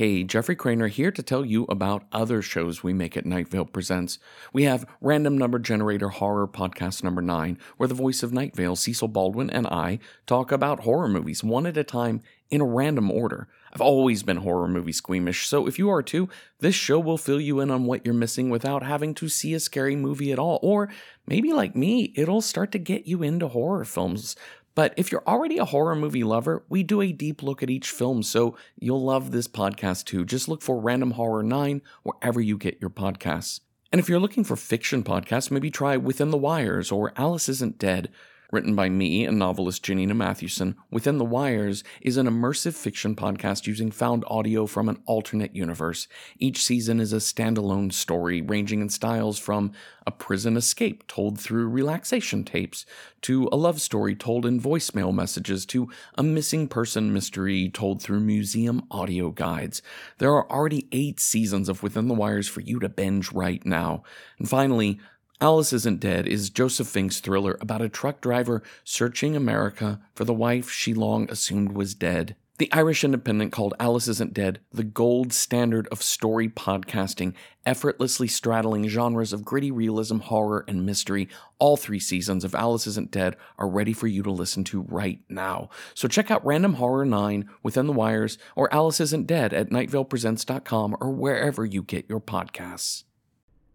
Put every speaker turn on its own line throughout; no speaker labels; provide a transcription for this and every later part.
Hey, Jeffrey Cranor here to tell you about other shows we make at Night Vale Presents. We have Random Number Generator Horror Podcast number 9, where the voice of Night Vale, Cecil Baldwin, and I talk about horror movies one at a time in a random order. I've always been horror movie squeamish, so if you are too, this show will fill you in on what you're missing without having to see a scary movie at all. Or maybe like me, it'll start to get you into horror films. But if you're already a horror movie lover, we do a deep look at each film, so you'll love this podcast too. Just look for Random Horror 9 wherever you get your podcasts. And if you're looking for fiction podcasts, maybe try Within the Wires or Alice Isn't Dead. Written by me and novelist Janina Matthewson, Within the Wires is an immersive fiction podcast using found audio from an alternate universe. Each season is a standalone story ranging in styles from a prison escape told through relaxation tapes, to a love story told in voicemail messages, to a missing person mystery told through museum audio guides. There are already eight seasons of Within the Wires for you to binge right now. And finally, Alice Isn't Dead is Joseph Fink's thriller about a truck driver searching America for the wife she long assumed was dead. The Irish Independent called Alice Isn't Dead the gold standard of story podcasting, effortlessly straddling genres of gritty realism, horror, and mystery. All three seasons of Alice Isn't Dead are ready for you to listen to right now. So check out Random Horror 9 Within the Wires or Alice Isn't Dead at nightvalepresents.com or wherever you get your podcasts.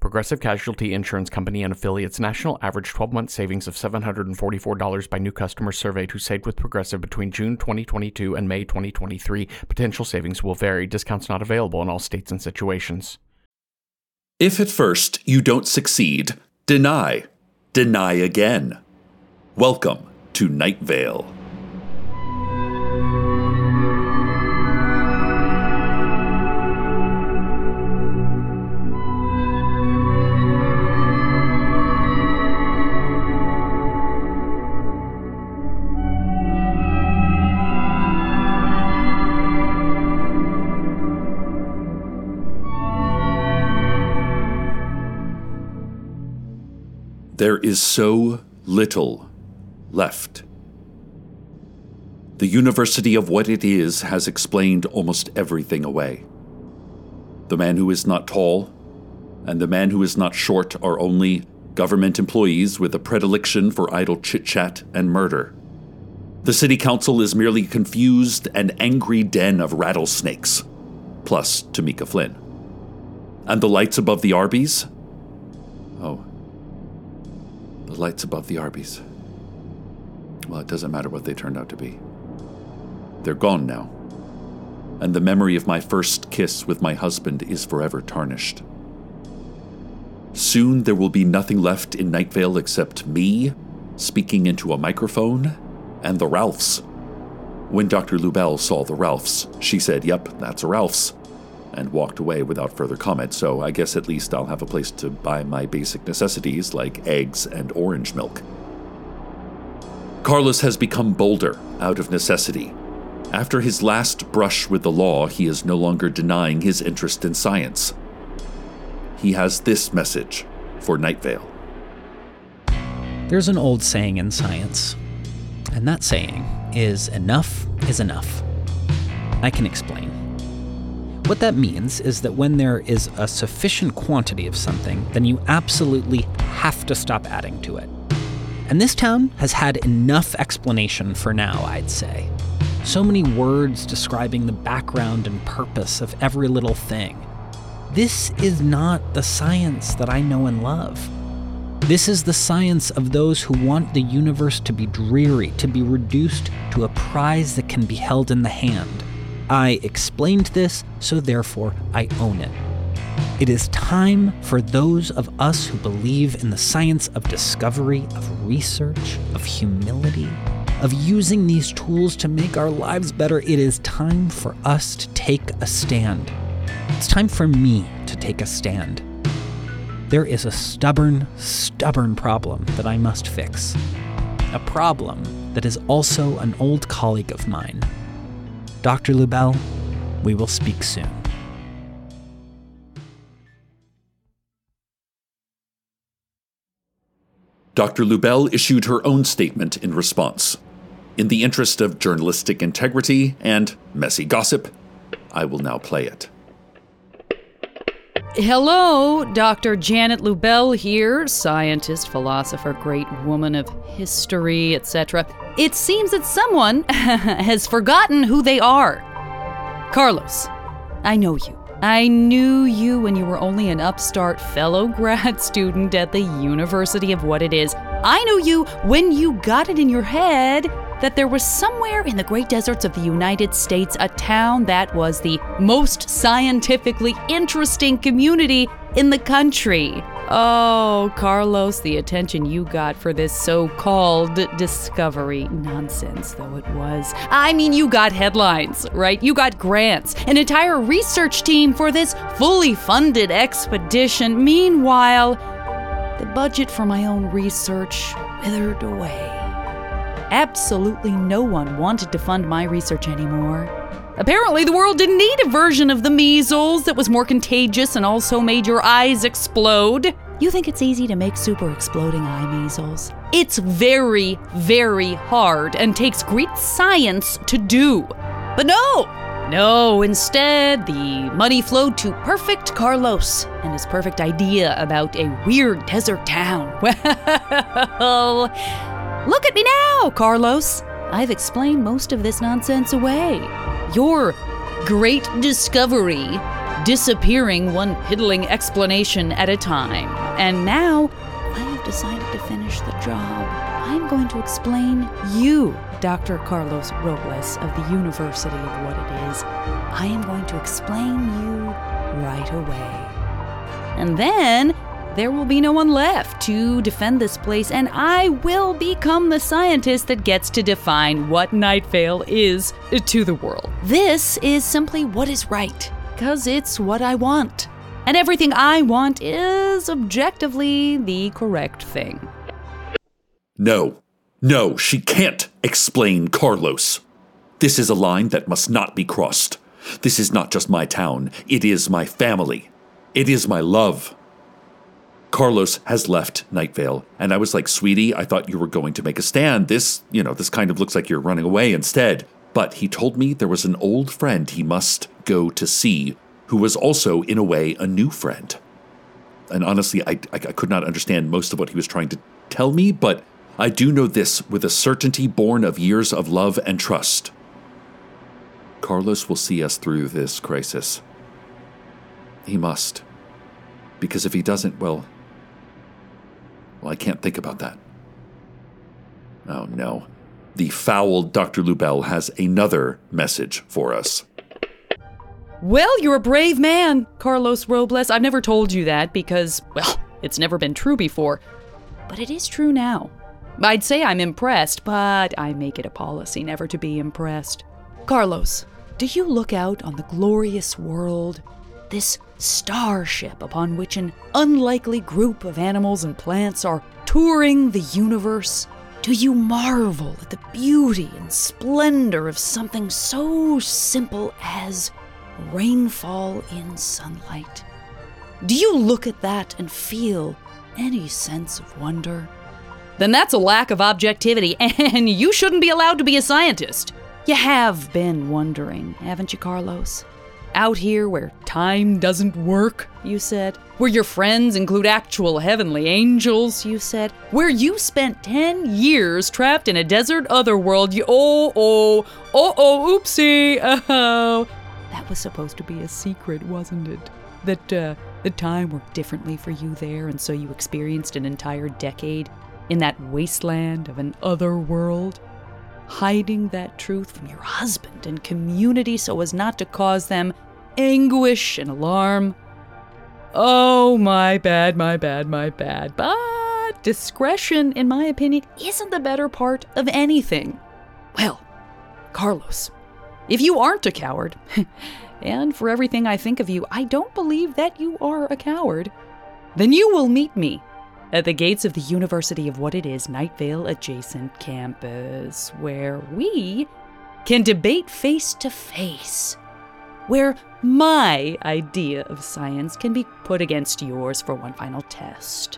Progressive Casualty Insurance Company and affiliates national average 12 month savings of $744 by new customers surveyed who saved with Progressive between June 2022 and May 2023. Potential savings will vary. Discounts not available in all states and situations.
If at first you don't succeed, deny. Deny again. Welcome to Night Vale. There is so little left. The University of What It Is has explained almost everything away. The man who is not tall and the man who is not short are only government employees with a predilection for idle chit chat and murder. The city council is merely a confused and angry den of rattlesnakes, plus Tamika Flynn. And the lights above the Arby's? Oh, lights above the Arby's. Well, it doesn't matter what they turned out to be. They're gone now. And the memory of my first kiss with my husband is forever tarnished. Soon there will be nothing left in Nightvale except me speaking into a microphone and the Ralphs. When Dr. Lubell saw the Ralphs, she said, Yep, that's a Ralphs and walked away without further comment, so I guess at least I'll have a place to buy my basic necessities like eggs and orange milk. Carlos has become bolder out of necessity. After his last brush with the law, he is no longer denying his interest in science. He has this message for Night Vale.
There's an old saying in science, and that saying is enough is enough. I can explain. What that means is that when there is a sufficient quantity of something, then you absolutely have to stop adding to it. And this town has had enough explanation for now, I'd say. So many words describing the background and purpose of every little thing. This is not the science that I know and love. This is the science of those who want the universe to be dreary, to be reduced to a prize that can be held in the hand. I explained this, so therefore I own it. It is time for those of us who believe in the science of discovery, of research, of humility, of using these tools to make our lives better. It is time for us to take a stand. It's time for me to take a stand. there is a stubborn, stubborn problem that I must fix. A problem that is also an old colleague of mine. Dr. Lubell, we will speak soon.
Dr. Lubell issued her own statement in response. In the interest of journalistic integrity and messy gossip, I will now play it.
Hello, Dr. Janet Lubell here, scientist, philosopher, great woman of history, etc. It seems that someone has forgotten who they are. Carlos, I know you. I knew you when you were only an upstart fellow grad student at the University of what it is. I knew you when you got it in your head that there was somewhere in the great deserts of the United States a town that was the most scientifically interesting community in the country. Oh, Carlos, the attention you got for this so called discovery. Nonsense, though it was. I mean, you got headlines, right? You got grants, an entire research team for this fully funded expedition. Meanwhile, the budget for my own research withered away. Absolutely no one wanted to fund my research anymore. Apparently, the world didn't need a version of the measles that was more contagious and also made your eyes explode. You think it's easy to make super exploding eye measles? It's very, very hard and takes great science to do. But no! No, instead, the money flowed to Perfect Carlos and his perfect idea about a weird desert town. Well, Look at me now, Carlos. I've explained most of this nonsense away. Your great discovery disappearing one piddling explanation at a time. And now I have decided to finish the job. I'm going to explain you, Dr. Carlos Robles of the University of what it is. I am going to explain you right away. And then there will be no one left to defend this place, and I will become the scientist that gets to define what Night Vale is to the world. This is simply what is right, because it's what I want. And everything I want is objectively the correct thing.
No, no, she can't explain Carlos. This is a line that must not be crossed. This is not just my town, it is my family. It is my love. Carlos has left Nightvale. And I was like, sweetie, I thought you were going to make a stand. This, you know, this kind of looks like you're running away instead. But he told me there was an old friend he must go to see who was also, in a way, a new friend. And honestly, I, I, I could not understand most of what he was trying to tell me, but I do know this with a certainty born of years of love and trust. Carlos will see us through this crisis. He must. Because if he doesn't, well, well, I can't think about that. Oh no. The foul Dr. Lubell has another message for us.
Well, you're a brave man, Carlos Robles. I've never told you that because, well, it's never been true before. But it is true now. I'd say I'm impressed, but I make it a policy never to be impressed. Carlos, do you look out on the glorious world this starship upon which an unlikely group of animals and plants are touring the universe? Do you marvel at the beauty and splendor of something so simple as rainfall in sunlight? Do you look at that and feel any sense of wonder? Then that's a lack of objectivity, and you shouldn't be allowed to be a scientist. You have been wondering, haven't you, Carlos? Out here where time doesn't work, you said. Where your friends include actual heavenly angels, you said. Where you spent 10 years trapped in a desert otherworld, you. Oh, oh, oh, oh, oopsie, oh. That was supposed to be a secret, wasn't it? That, uh, the time worked differently for you there, and so you experienced an entire decade in that wasteland of an other world? Hiding that truth from your husband and community so as not to cause them anguish and alarm. Oh, my bad, my bad, my bad. But discretion, in my opinion, isn't the better part of anything. Well, Carlos, if you aren't a coward, and for everything I think of you, I don't believe that you are a coward, then you will meet me at the gates of the University of What It Is Nightvale adjacent campus, where we can debate face to face, where my idea of science can be put against yours for one final test,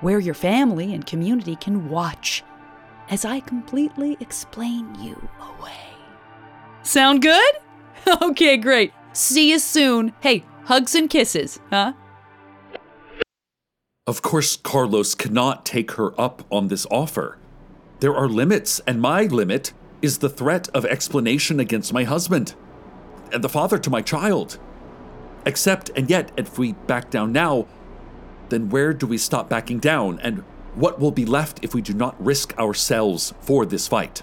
where your family and community can watch as I completely explain you away. Sound good? okay, great. See you soon. Hey, hugs and kisses, huh?
Of course, Carlos cannot take her up on this offer. There are limits, and my limit is the threat of explanation against my husband and the father to my child. Except, and yet, if we back down now, then where do we stop backing down, and what will be left if we do not risk ourselves for this fight?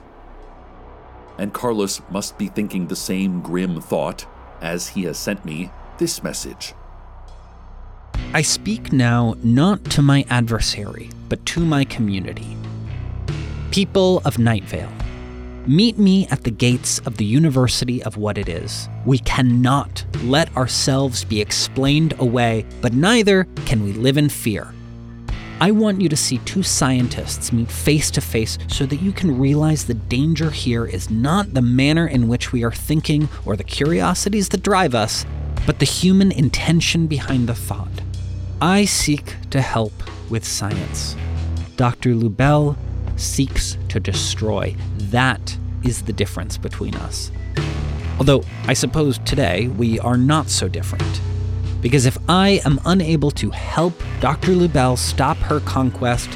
And Carlos must be thinking the same grim thought as he has sent me this message.
I speak now not to my adversary, but to my community. People of Nightvale, meet me at the gates of the University of What It Is. We cannot let ourselves be explained away, but neither can we live in fear. I want you to see two scientists meet face to face so that you can realize the danger here is not the manner in which we are thinking or the curiosities that drive us, but the human intention behind the thought. I seek to help with science. Dr. Lubell seeks to destroy. That is the difference between us. Although, I suppose today we are not so different. Because if I am unable to help Dr. Lubell stop her conquest,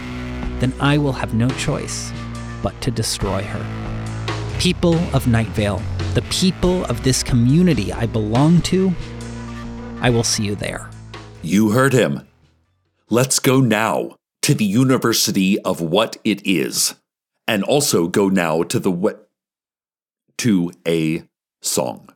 then I will have no choice but to destroy her. People of Nightvale, the people of this community I belong to, I will see you there.
You heard him. Let's go now to the University of What It Is, and also go now to the what to a song.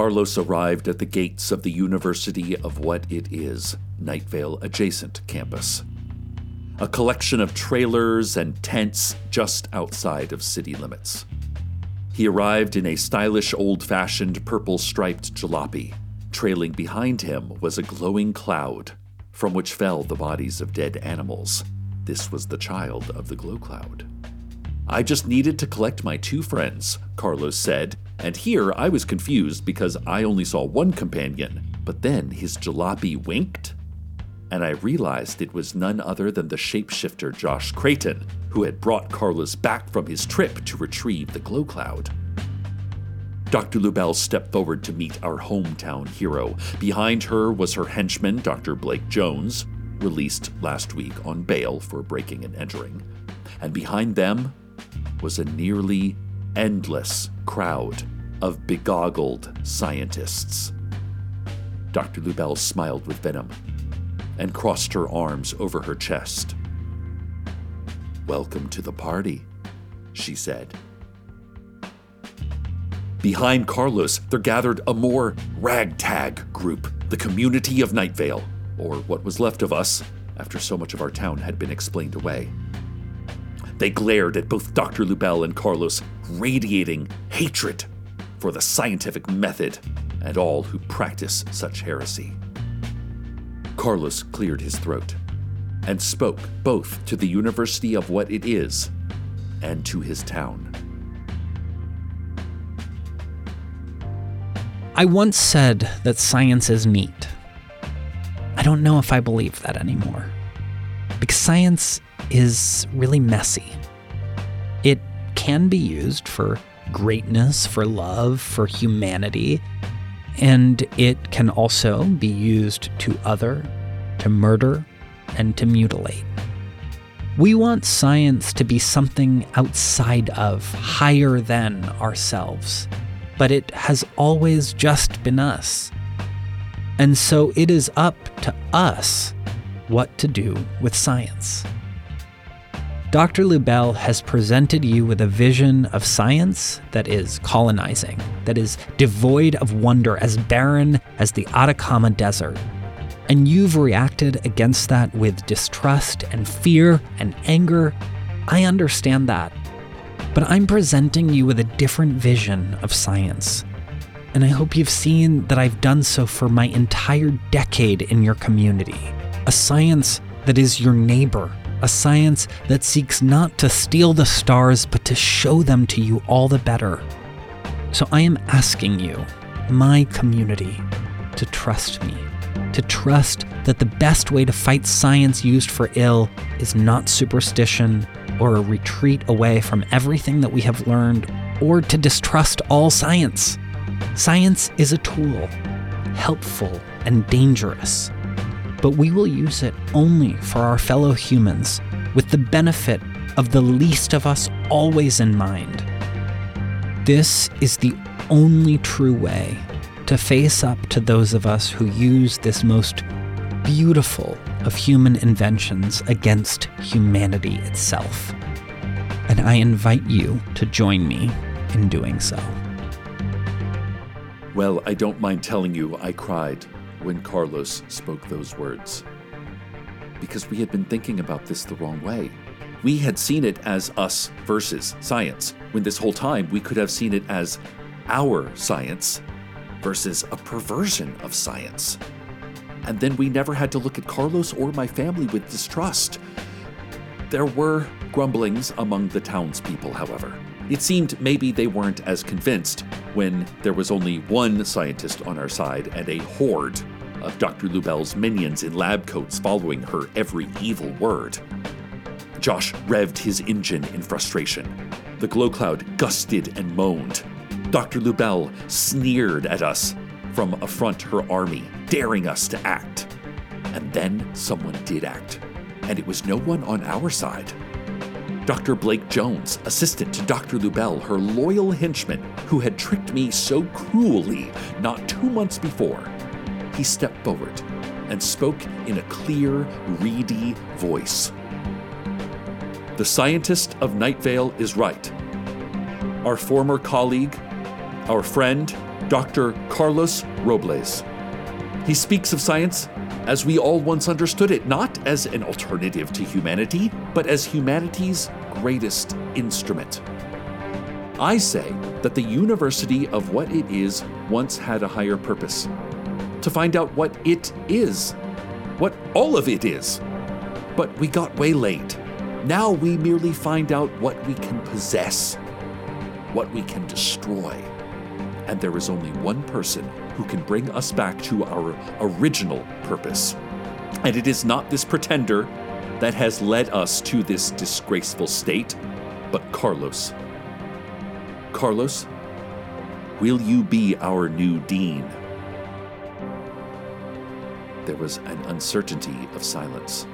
Carlos arrived at the gates of the University of What It Is, Nightvale adjacent campus. A collection of trailers and tents just outside of city limits. He arrived in a stylish old fashioned purple striped jalopy. Trailing behind him was a glowing cloud, from which fell the bodies of dead animals. This was the child of the glow cloud. I just needed to collect my two friends, Carlos said, and here I was confused because I only saw one companion, but then his jalopy winked, and I realized it was none other than the shapeshifter Josh Crayton, who had brought Carlos back from his trip to retrieve the glow cloud. Dr. Lubell stepped forward to meet our hometown hero. Behind her was her henchman, Dr. Blake Jones, released last week on bail for breaking and entering. And behind them was a nearly endless crowd of begoggled scientists. Dr. Lubell smiled with venom and crossed her arms over her chest. Welcome to the party, she said. Behind Carlos, there gathered a more ragtag group, the community of Nightvale, or what was left of us after so much of our town had been explained away. They glared at both Dr. Lubell and Carlos, radiating hatred for the scientific method and all who practice such heresy. Carlos cleared his throat and spoke both to the University of What It Is and to his town.
I once said that science is neat. I don't know if I believe that anymore. Because science is really messy. It can be used for greatness, for love, for humanity, and it can also be used to other, to murder, and to mutilate. We want science to be something outside of, higher than ourselves, but it has always just been us. And so it is up to us what to do with science. Dr. Lubell has presented you with a vision of science that is colonizing, that is devoid of wonder, as barren as the Atacama Desert. And you've reacted against that with distrust and fear and anger. I understand that. But I'm presenting you with a different vision of science. And I hope you've seen that I've done so for my entire decade in your community. A science that is your neighbor, a science that seeks not to steal the stars, but to show them to you all the better. So I am asking you, my community, to trust me, to trust that the best way to fight science used for ill is not superstition or a retreat away from everything that we have learned or to distrust all science. Science is a tool, helpful and dangerous but we will use it only for our fellow humans, with the benefit of the least of us always in mind. This is the only true way to face up to those of us who use this most beautiful of human inventions against humanity itself. And I invite you to join me in doing so.
Well, I don't mind telling you, I cried when Carlos spoke those words. Because we had been thinking about this the wrong way. We had seen it as us versus science, when this whole time we could have seen it as our science versus a perversion of science. And then we never had to look at Carlos or my family with distrust. There were grumblings among the townspeople, however. It seemed maybe they weren't as convinced when there was only one scientist on our side and a horde of Dr. Lubell's minions in lab coats following her every evil word. Josh revved his engine in frustration. The glow cloud gusted and moaned. Dr. Lubell sneered at us from affront her army, daring us to act. And then someone did act, and it was no one on our side. Dr. Blake Jones, assistant to Dr. Lubell, her loyal henchman who had tricked me so cruelly not two months before, he stepped forward and spoke in a clear, reedy voice. The scientist of Night Vale is right. Our former colleague, our friend, Dr. Carlos Robles. He speaks of science as we all once understood it, not as an alternative to humanity, but as humanity's greatest instrument. I say that the University of What It Is once had a higher purpose to find out what it is, what all of it is. But we got waylaid. Now we merely find out what we can possess, what we can destroy. And there is only one person who can bring us back to our original purpose. And it is not this pretender that has led us to this disgraceful state, but Carlos. Carlos, will you be our new dean? There was an uncertainty of silence.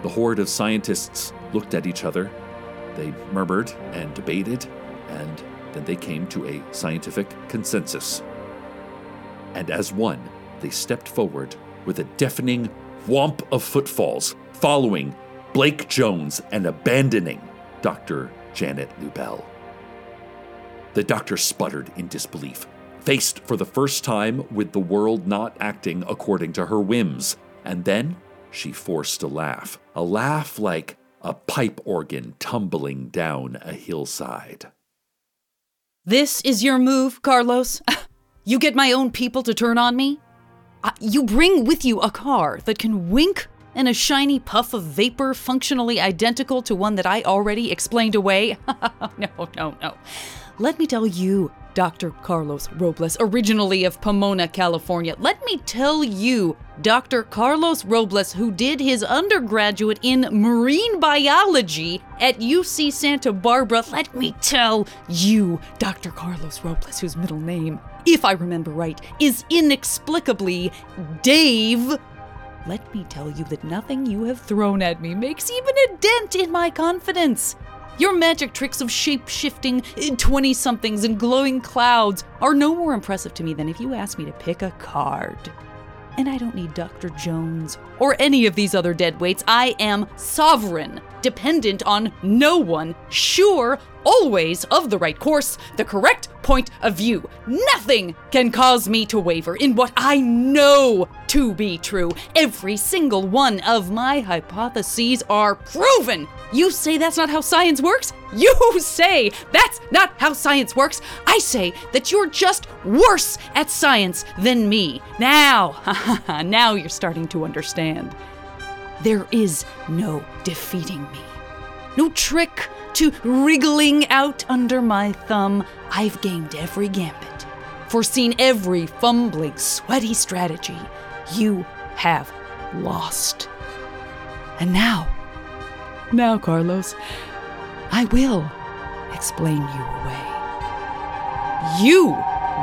The horde of scientists looked at each other. They murmured and debated, and then they came to a scientific consensus. And as one, they stepped forward with a deafening whomp of footfalls, following Blake Jones and abandoning Dr. Janet Lubell. The doctor sputtered in disbelief, faced for the first time with the world not acting according to her whims. And then she forced a laugh, a laugh like a pipe organ tumbling down a hillside.
This is your move, Carlos? You get my own people to turn on me? Uh, you bring with you a car that can wink and a shiny puff of vapor functionally identical to one that I already explained away? no, no, no. Let me tell you, Dr. Carlos Robles, originally of Pomona, California. Let me tell you, Dr. Carlos Robles, who did his undergraduate in marine biology at UC Santa Barbara. Let me tell you, Dr. Carlos Robles, whose middle name, if I remember right, is inexplicably Dave. Let me tell you that nothing you have thrown at me makes even a dent in my confidence. Your magic tricks of shape shifting eh, 20 somethings and glowing clouds are no more impressive to me than if you asked me to pick a card. And I don't need Dr. Jones or any of these other deadweights. I am sovereign, dependent on no one, sure always of the right course, the correct point of view. Nothing can cause me to waver in what I know to be true. Every single one of my hypotheses are proven. You say that's not how science works? You say that's not how science works? I say that you're just worse at science than me. Now, now you're starting to understand. There is no defeating me. No trick to wriggling out under my thumb. I've gamed every gambit, foreseen every fumbling, sweaty strategy. You have lost. And now, now, Carlos, I will explain you away. You,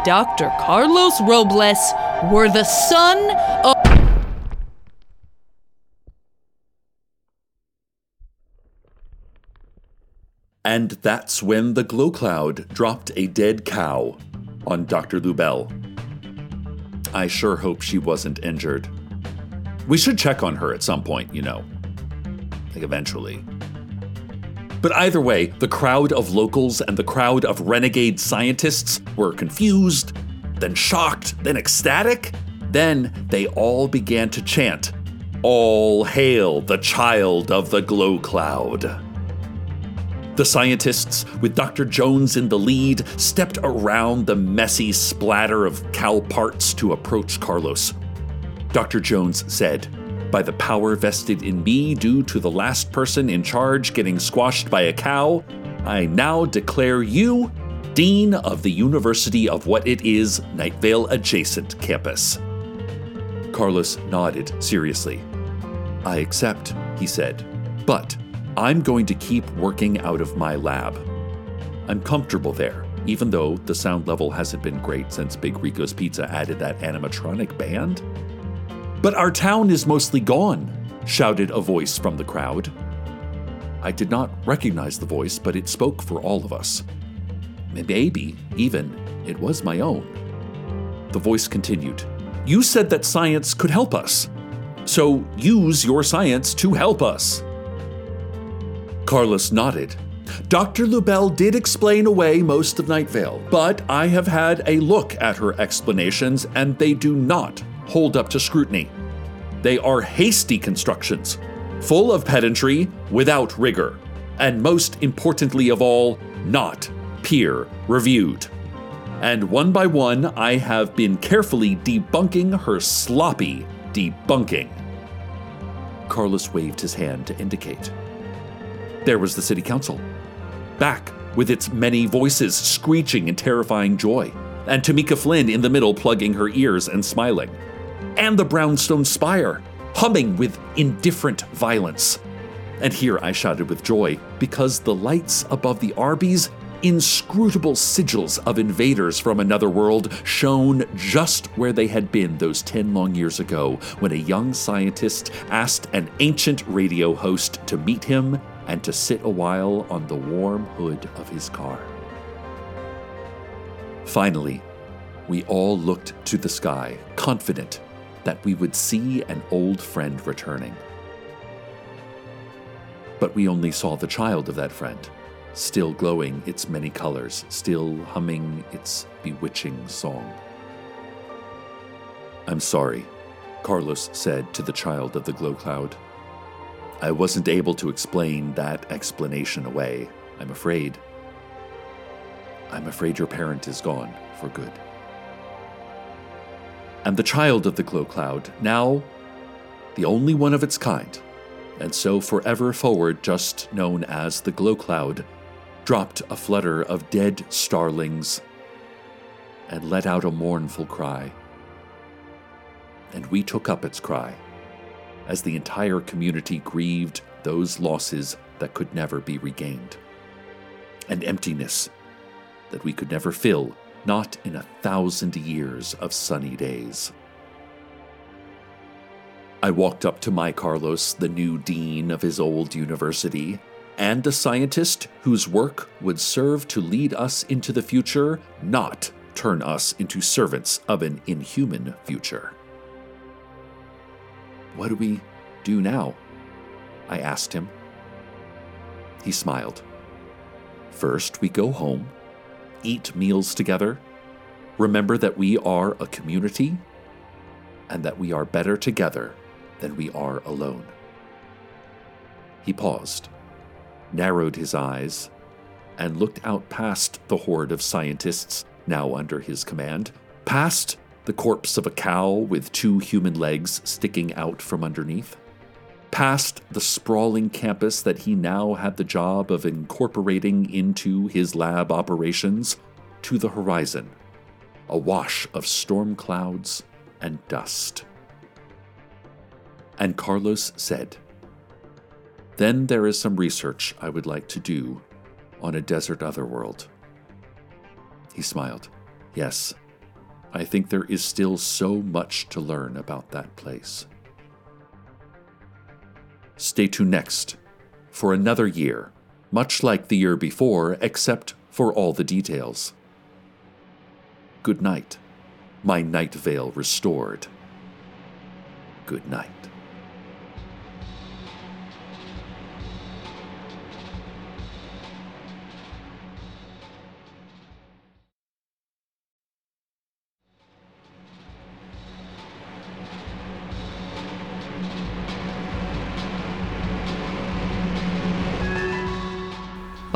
Dr. Carlos Robles, were the son of.
And that's when the glow cloud dropped a dead cow on Dr. Lubell. I sure hope she wasn't injured. We should check on her at some point, you know. Like eventually. But either way, the crowd of locals and the crowd of renegade scientists were confused, then shocked, then ecstatic. Then they all began to chant, All hail the child of the glow cloud. The scientists, with Dr. Jones in the lead, stepped around the messy splatter of cow parts to approach Carlos. Dr. Jones said, By the power vested in me due to the last person in charge getting squashed by a cow, I now declare you Dean of the University of What It Is, Nightvale Adjacent Campus. Carlos nodded seriously. I accept, he said, but I'm going to keep working out of my lab. I'm comfortable there, even though the sound level hasn't been great since Big Rico's Pizza added that animatronic band. But our town is mostly gone, shouted a voice from the crowd. I did not recognize the voice, but it spoke for all of us. Maybe, even, it was my own. The voice continued You said that science could help us. So use your science to help us. Carlos nodded, Dr. Lubell did explain away most of Night Vale, but I have had a look at her explanations and they do not hold up to scrutiny. They are hasty constructions, full of pedantry without rigor, and most importantly of all, not peer reviewed. And one by one, I have been carefully debunking her sloppy debunking. Carlos waved his hand to indicate. There was the city council, back with its many voices screeching in terrifying joy, and Tamika Flynn in the middle plugging her ears and smiling, and the brownstone spire humming with indifferent violence. And here I shouted with joy because the lights above the Arby's inscrutable sigils of invaders from another world shone just where they had been those 10 long years ago when a young scientist asked an ancient radio host to meet him and to sit a while on the warm hood of his car. Finally, we all looked to the sky, confident that we would see an old friend returning. But we only saw the child of that friend, still glowing its many colors, still humming its bewitching song. I'm sorry, Carlos said to the child of the glow cloud. I wasn't able to explain that explanation away, I'm afraid. I'm afraid your parent is gone for good. And the child of the glow cloud, now the only one of its kind, and so forever forward just known as the glow cloud, dropped a flutter of dead starlings and let out a mournful cry. And we took up its cry as the entire community grieved those losses that could never be regained. An emptiness that we could never fill, not in a thousand years of sunny days. I walked up to my Carlos, the new dean of his old university, and a scientist whose work would serve to lead us into the future, not turn us into servants of an inhuman future. What do we do now? I asked him. He smiled. First, we go home, eat meals together, remember that we are a community, and that we are better together than we are alone. He paused narrowed his eyes, and looked out past the horde of scientists now under his command, past the corpse of a cow with two human legs sticking out from underneath, past the sprawling campus that he now had the job of incorporating into his lab operations, to the horizon, a wash of storm clouds and dust. And Carlos said, then there is some research I would like to do on a desert otherworld. He smiled. Yes, I think there is still so much to learn about that place. Stay tuned next for another year, much like the year before, except for all the details. Good night, my Night Vale restored. Good night.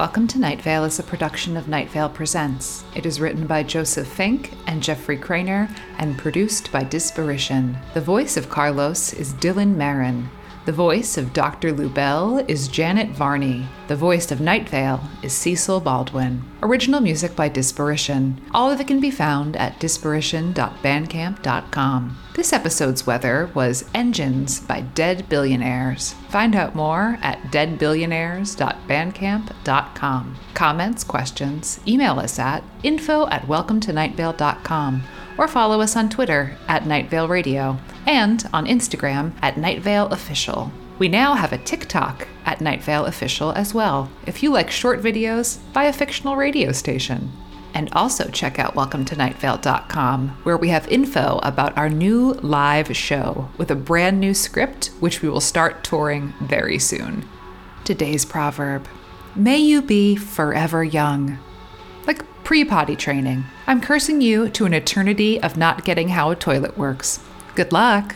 Welcome to Night Vale is a production of Night Vale Presents. It is written by Joseph Fink and Jeffrey Cranor and produced by Disparition. The voice of Carlos is Dylan Marron. The voice of Dr. Lubell is Janet Varney. The voice of Night Vale is Cecil Baldwin. Original music by Disparition. All of it can be found at disparition.bandcamp.com. This episode's weather was Engines by Dead Billionaires. Find out more at deadbillionaires.bandcamp.com. Comments, questions, email us at info at welcometonightvale.com or follow us on Twitter at Night Vale Radio and on Instagram at Night Vale Official. We now have a TikTok at Night Vale Official as well. If you like short videos, by a fictional radio station. And also check out WelcomeToNightVale.com, where we have info about our new live show with a brand new script, which we will start touring very soon. Today's proverb may you be forever young. Like pre potty training. I'm cursing you to an eternity of not getting how a toilet works. Good luck.